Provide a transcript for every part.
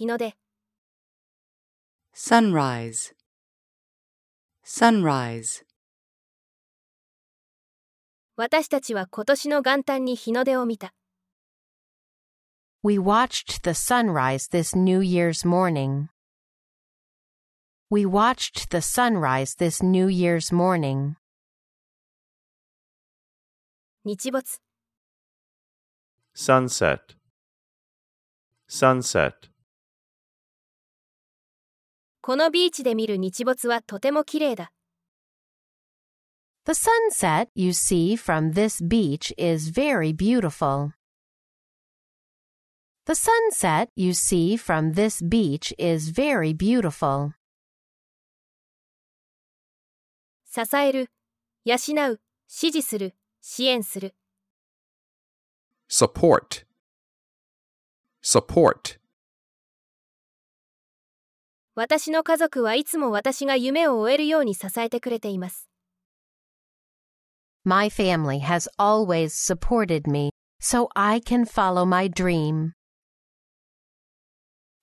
日の出 sunrise, sunrise. 私たちは今年の元旦に日の出を見た。We watched the sunrise this New Year's morning. We watched the sunrise this New Year's morning. 日没 sunset, sunset. このビーチで見る日没はとても綺麗だ。The sunset you see from this beach is very beautiful. The sunset you see from this beach is very beautiful. 支える、養う、支持する、支援する。support, support. 私の家族はいつも私が夢を終えるように支えてくれています。My family has always supported me so I can follow my dream.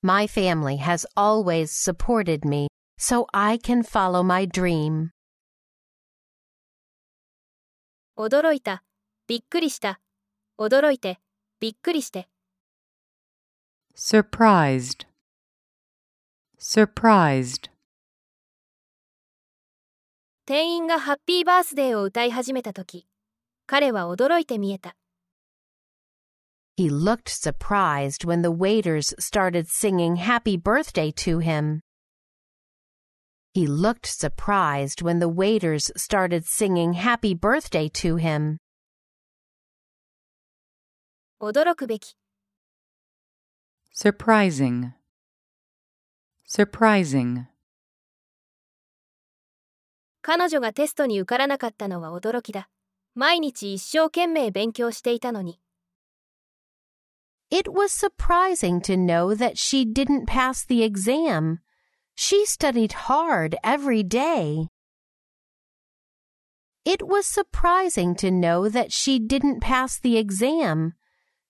My family has always supported me so I can follow my dream. 驚いた、びっくりした。驚いて、びっくりして。surprised, surprised. 店員がハッピーバースデーを歌い始めた時、彼は驚いて見えた。 He looked surprised when the waiters started singing happy birthday to him. He looked surprised when the waiters started singing happy birthday to him. 驚くべき。 surprising, surprising. 彼女がテストに受からなかったのは驚きだ。毎日一生懸命勉強していたのに。 It was surprising to know that she didn't pass the exam. She studied hard every day. It was surprising to know that she didn't pass the exam.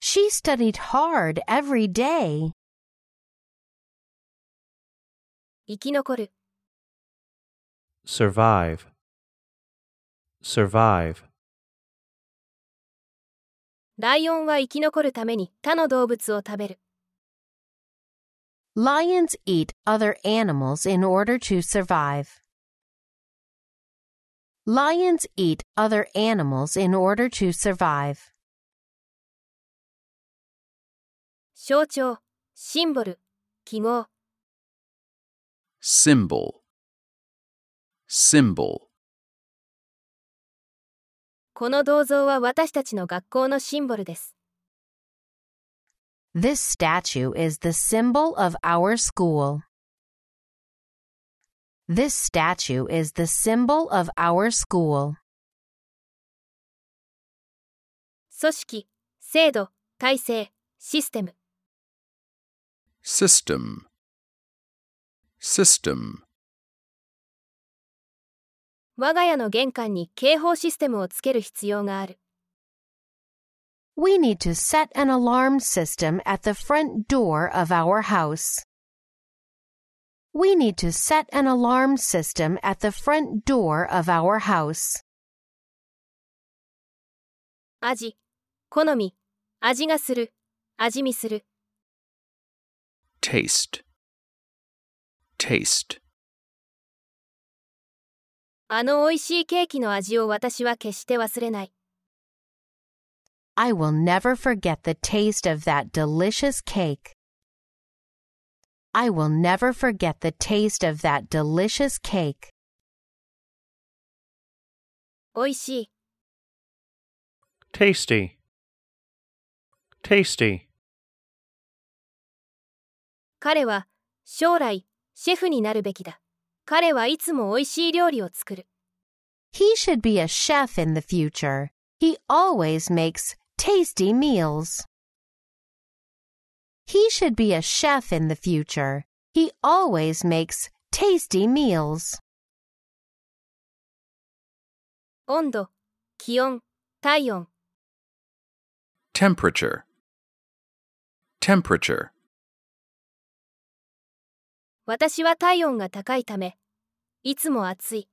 She studied hard every day. 生き残る。survive, survive. ライオンは生き残るために他の動物を食べる。Lions eat other animals in order to survive. Lions eat other animals in order to survive. 象徴、シンボル、記号。symbol, symbol. この銅像は私たちの学校のシンボルです。 This statue is the symbol of our school. This statue is the symbol of our school. 組織、制度、体制、システム。 system, system. 我が家の玄関に警報システムをつける必要がある。 We need to set an alarm system at the front door of our house. We need to set an alarm system at the front door of our house. 味、好み、味がする、味見する。 taste, taste. あの美味しいケーキの味を私は決して忘れない。 I will never forget the taste of that delicious cake. I will never forget the taste of that delicious cake. 美味しい、 tasty, tasty. 彼は将来 シェフになるべきだ。彼はいつも美味しい料理を作る。 He should be a chef in the future. He always makes tasty meals. He should be a chef in the future. He always makes tasty meals. 温度、気温、体温。 temperature, temperature. 私は体温が高いため、いつも暑い。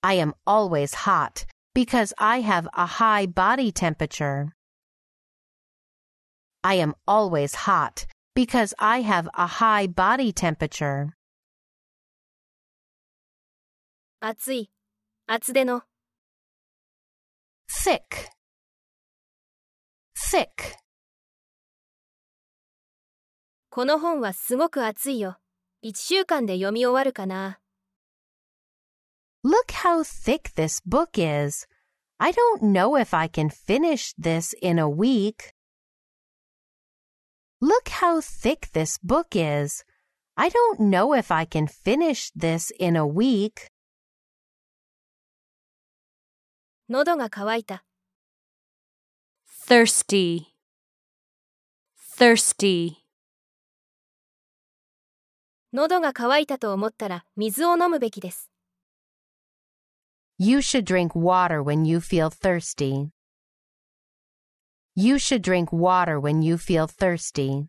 I am always hot because I have a high body temperature. I am always hot because I have a high body temperature. 暑い。厚手の。Thick. Thick. この本はすごく厚いよ。一週間で読み終わるかな。Look how thick this book is. I don't know if I can finish this in a week. Look how thick this book is. I don't know if I can finish this in a week. 喉が渇いた。thirsty, thirsty, 喉が渇いたと思ったら水を飲むべきです。You should drink water when you feel thirsty. You should drink water when you feel thirsty.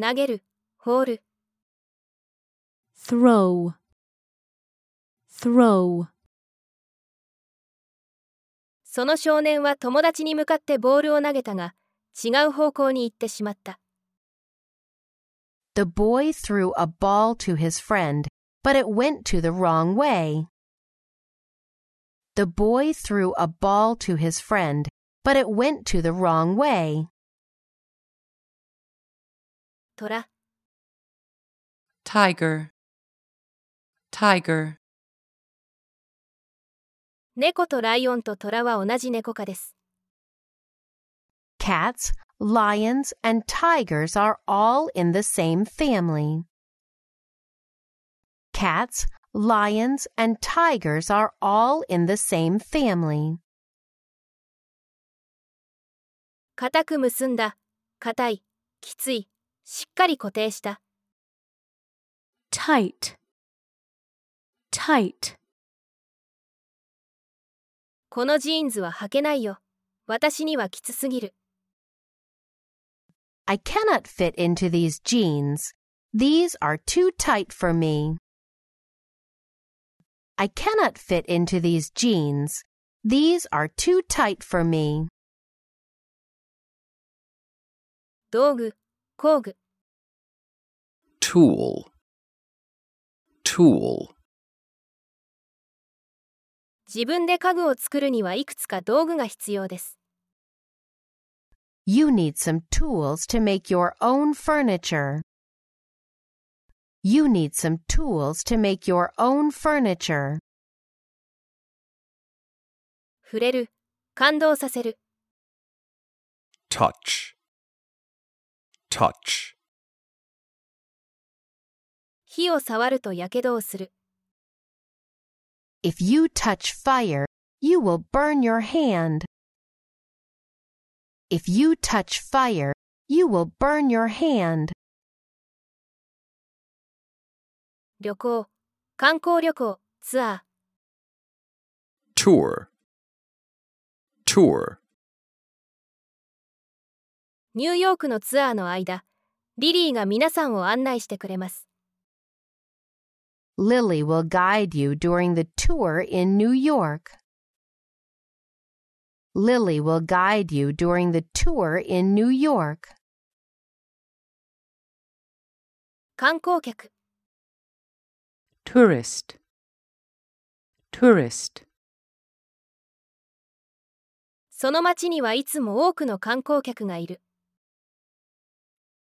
投げる。放る。throw, throw, その少年は友達に向かってボールを投げたが、違う方向に行ってしまった。The boy threw a ball to his friend, but it went to the wrong way. The boy threw a ball to his friend, but it went to the wrong way. 虎。 tiger, tiger, 猫とライオンと虎は同じ猫科です。 Cats, Lions, and tigers are all in the same family. Cats, lions, and tigers are all in the same family. 固く結んだ。硬い。きつい。しっかり固定した。tight, tight, このジーンズは履けないよ。私にはきつすぎる。I cannot fit into these jeans. These are too tight for me. I cannot fit into these jeans. These are too tight for me. 道具。工具。 tool, tool, 自分で家具を作るにはいくつか道具が必要です。 You need some tools to make your own furniture. You need some tools to make your own furniture. 触れる。感動させる。 touch, touch, 火を触ると火傷をする。 If you touch fire, you will burn your hand. If you touch fire, you will burn your hand. 旅行。観光旅行。ツアー。 tour, tour, ニューヨークのツアーの間、リリーが皆さんを案内してくれます。 Lily will guide you during the tour in New York. Lily will guide you during the tour in New York. 観光客。 tourist, tourist, その町にはいつも多くの観光客がいる。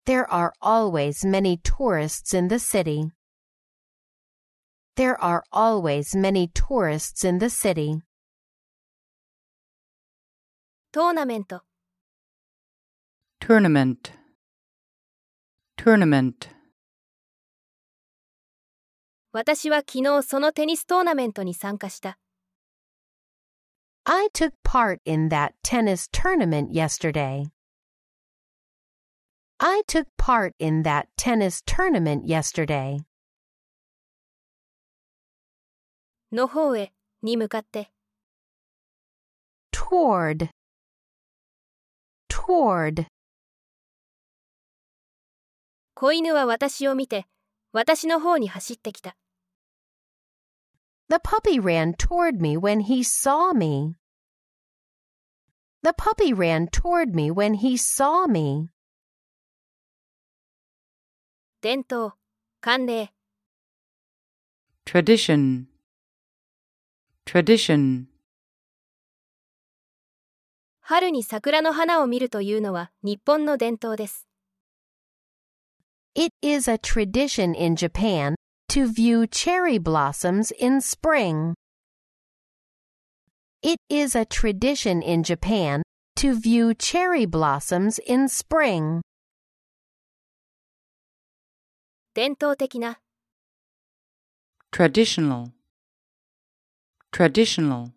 There are always many tourists in the city. There are always many tourists in the city. トーナメント。tournament, tournament, 私は昨日そのテニストーナメントに参加した。I took part in that tennis tournament yesterday. I took part in that tennis tournament yesterday. の方へ、に向かって。Toward. Toward. 子犬は私を見て、私の方に走ってきた。The puppy ran toward me when he saw me. The puppy ran toward me when he saw me. 伝統、慣例、tradition, tradition, 春に桜の花を見るというのは日本の伝統です。 It is a tradition in Japan to view cherry blossoms in spring. It is a tradition in Japan to view cherry blossoms in spring. 伝統的な、 traditional, traditional,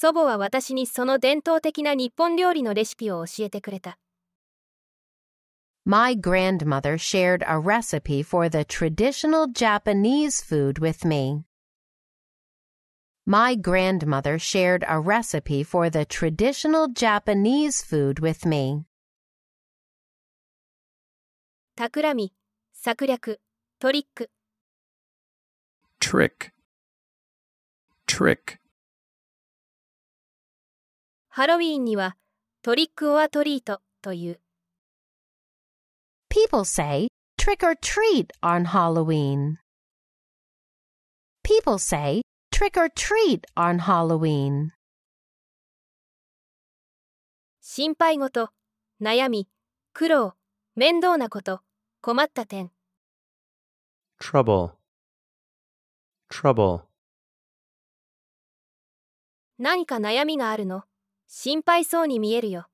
祖母は私にその伝統的な日本料理のレシピを教えてくれた。My grandmother shared a recipe for the traditional Japanese food with me. My grandmother shared a recipe for the traditional Japanese food with me. 企み、策略、トリック、trick, trick, ハロウィーンにはトリックオアトリートという。People say trick or treat on Halloween. People say trick or treat on Halloween. 心配事、悩み、苦労、面倒なこと、困った点、trouble, trouble, 何か悩みがあるの心配そうに見えるよ。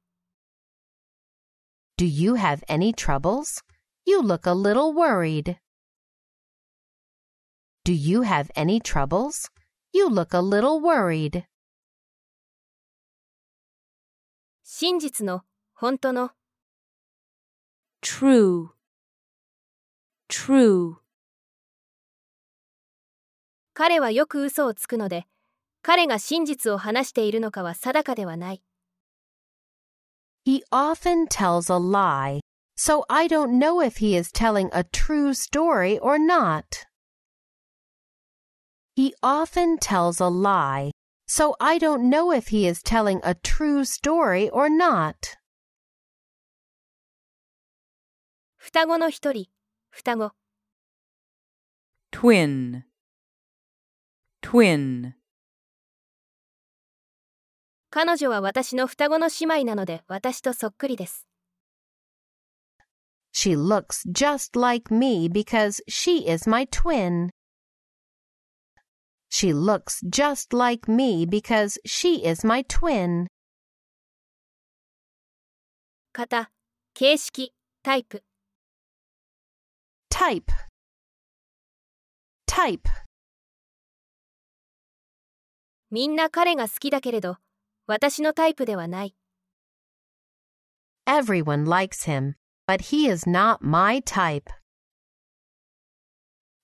Do you have any troubles? You look a little worried. Do you have any troubles? You look a little worried. 真実の、本当の、true, true, 彼はよく嘘をつくので、彼が真実を話しているのかは定かではない。 He often tells a lie, so I don't know if he is telling a true story or not. He often tells a lie, so I don't know if he is telling a true story or not. 双子の一人、双子、 twin, twin, 彼女は私の双子の姉妹なので私とそっくりです。She looks just like me because she is my twin. She looks just like me because she is my twin. 型、形式、タイプ、Type. Type. みんな彼が好きだけれど、私のタイプではない。Everyone likes him, but he is not my type.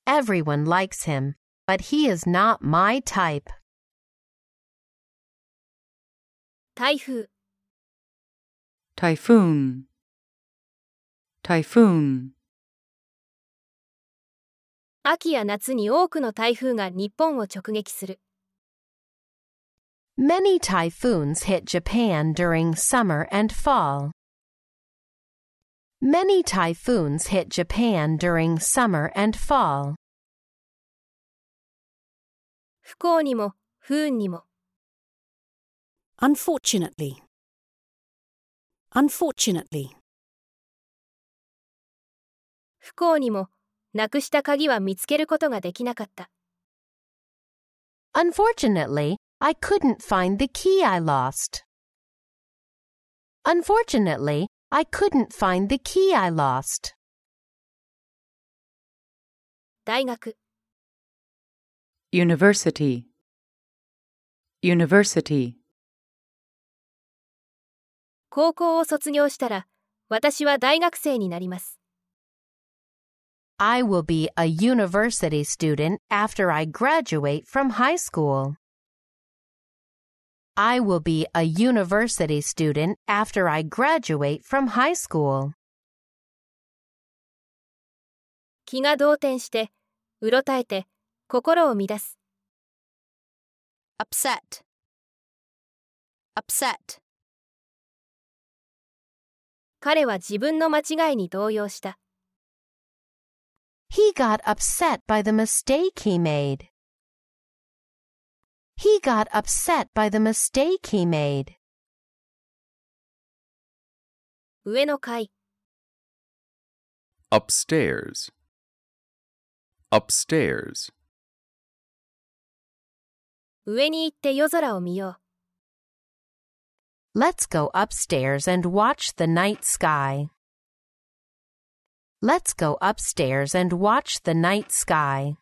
Everyone likes him, but he is not my type. 台風、typhoon, typhoon, 秋や夏に多くの台風が日本を直撃する。Many typhoons hit Japan during summer and fall. Many typhoons hit Japan during summer and fall. 不幸にも、不運にも、 Unfortunately. Unfortunately. 不幸にも、なくした鍵は見つけることができなかった。 Unfortunately, I couldn't find the key I lost. Unfortunately, I couldn't find the key I lost. 大学、 university, university, 高校を卒業したら、私は大学生になります。 I will be a university student after I graduate from high school. I will be a university student after I graduate from high school. 気が動転して、うろたえて、心を乱す。upset, upset 彼は自分の間違いに動揺した。He got upset by the mistake he made. He got upset by the mistake he made. 上の階、 upstairs, upstairs, 上に行って夜空を見よう。 Let's go upstairs and watch the night sky. Let's go upstairs and watch the night sky.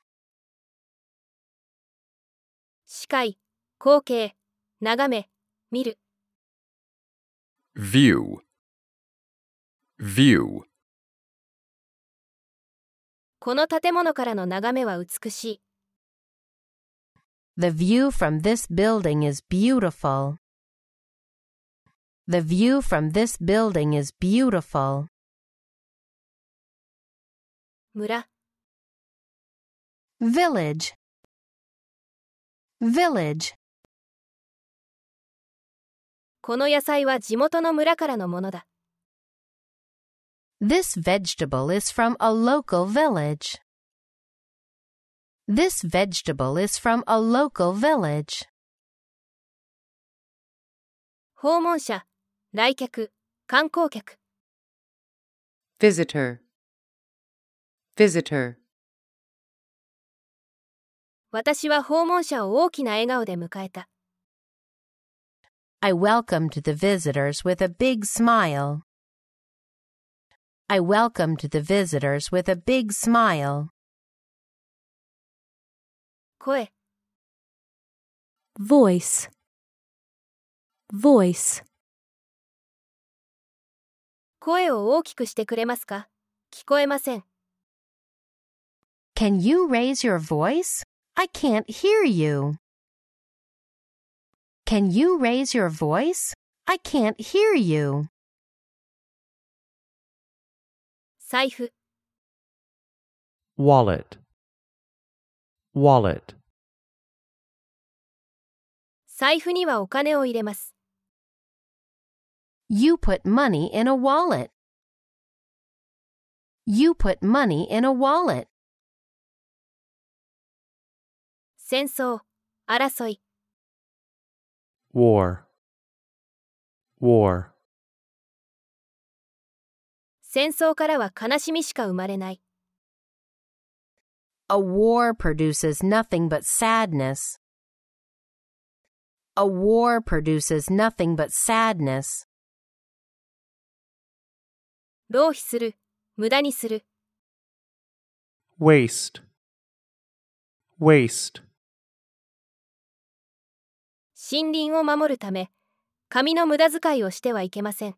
視界、光景、眺め、見る。view, view, この建物からの眺めは美しい。The view from this building is beautiful. The view from this building is beautiful. 村、Village. Village. この野菜は地元の村からのものだ。 This vegetable is from a local village. This vegetable is from a local village. 訪問者、来客、観光客。 visitor, visitor, 私は訪問者を大きな笑顔で迎えた。I welcomed the visitors with a big smile. I welcomed the visitors with a big smile. 声、voice voice 声を大きくしてくれますか聞こえません。Can you raise your voice? I can't hear you. Can you raise your voice? I can't hear you. 財布、 wallet, wallet, 財布にはお金を入れます。 You put money in a wallet. You put money in a wallet. 戦争、争い、 war, war, 戦争からは悲しみしか生まれない。 A war produces nothing but sadness. A war produces nothing but sadness. 浪費する、無駄にする。 waste, waste, 森林を守るため、紙の無駄遣いをしてはいけません。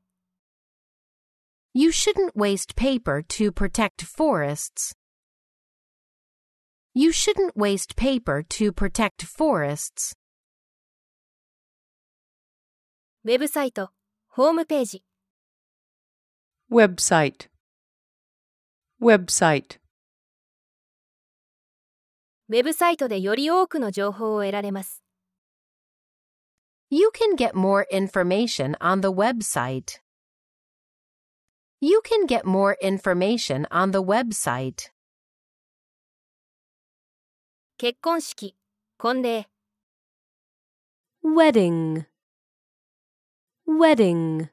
You shouldn't waste paper to protect forests. You shouldn't waste paper to protect forests. ウェブサイト、ホームページ、website, website, ウェブサイトでより多くの情報を得られます。You can get more information on the website. You can get more information on the website. 結婚式、婚礼、wedding wedding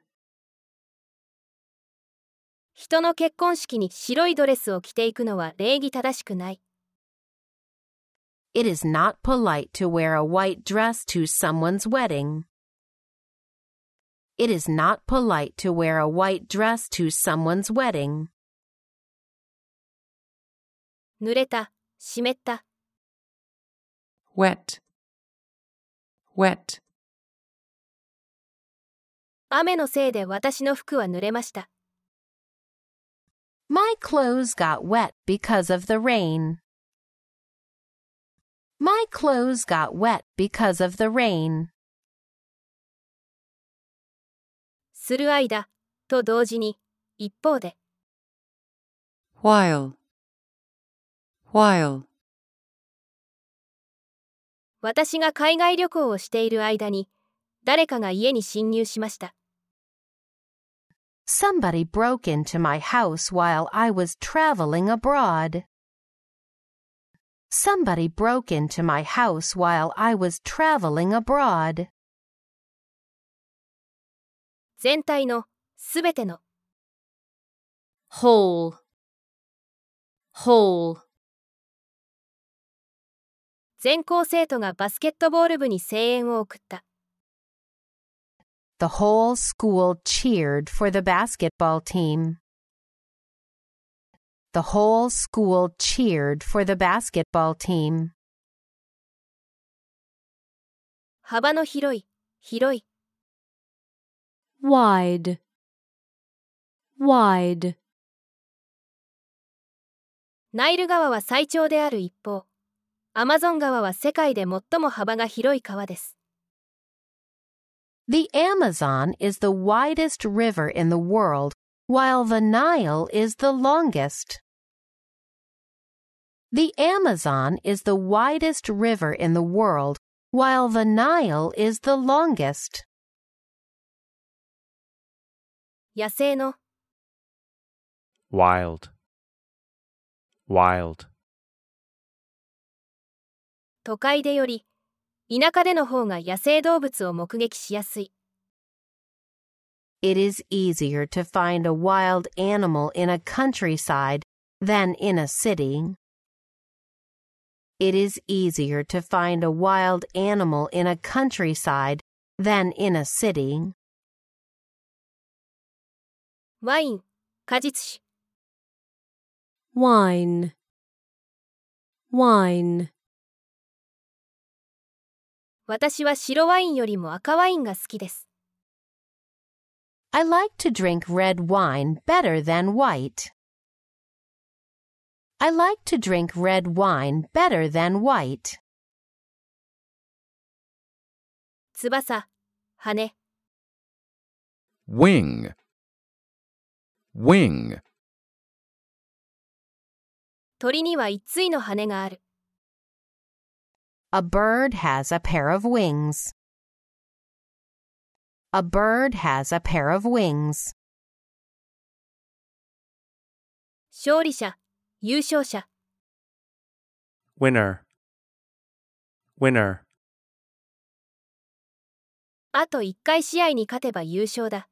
人の結婚式に白いドレスを着ていくのは礼儀正しくない。It is not polite to wear a white dress to someone's wedding. It is not polite to wear a white dress to someone's wedding. 濡れた、湿った、 wet, wet, 雨のせいで私の服は濡れました。 My clothes got wet because of the rain. My clothes got wet because of the rain. する間、と同時に、一方で、 while, while, 私が海外旅行をしている間に、誰かが家に侵入しました。 Somebody broke into my house while I was traveling abroad. Somebody broke into my house while I was traveling abroad. 全体の、すべての、 whole, whole, 全校生徒がバスケットボール部に声援を送った。 The whole school cheered for the basketball team. The whole school cheered for the basketball team. 幅の広い、広い、 wide, wide, ナイル川は最長である一方、アマゾン川は世界で最も幅が広い川です。 The Amazon is the widest river in the world, while the Nile is the longest. The Amazon is the widest river in the world, while the Nile is the longest. 野生の、 wild, wild, 都会でより、田舎での方が野生動物を目撃しやすい。 It is easier to find a wild animal in a countryside than in a city. It is easier to find a wild animal in a countryside than in a city. ワイン、果実酒、 wine, wine, 私は白ワインよりも赤ワインが好きです。 I like to drink red wine better than white. I like to drink red wine better than white. 翼、羽、 wing, wing, 鳥には一対の羽がある。 A bird has a pair of wings. A bird has a pair of wings. 勝利者、優勝者、 winner, winner, あと1回試合に勝てば優勝だ。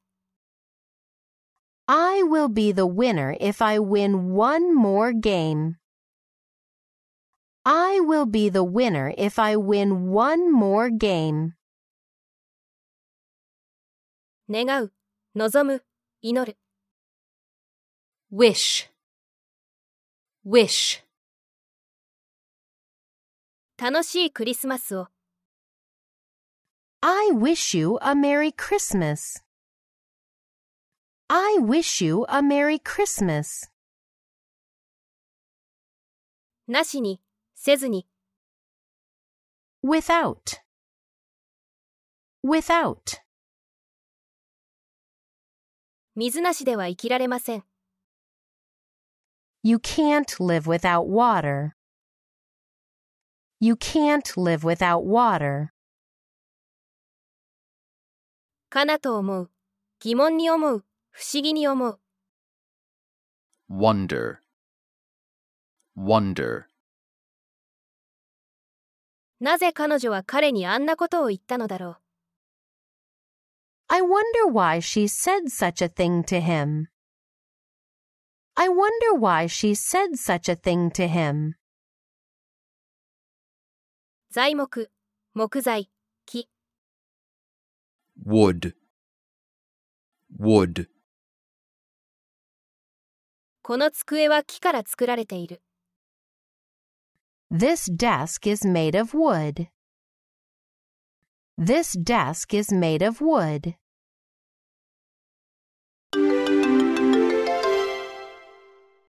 I will be the winner if I win one more game. I will be the winner if I win one more game. 願う、望む、祈る。wish, wish, 楽しいクリスマスを。I wish you a Merry Christmas. I wish you a Merry Christmas. なしに、せずに、Without. Without. 水なしでは生きられません。You can't live without water. You can't live without water. かなと思う。疑問に思う。不思議に思う。wonder, wonder, なぜ彼女は彼にあんなことを言ったのだろう。I wonder why she said such a thing to him. I wonder why she said such a thing to him. 材木、木材、木。 wood, wood, この机は木から作られている。 This desk is made of wood. This desk is made of wood.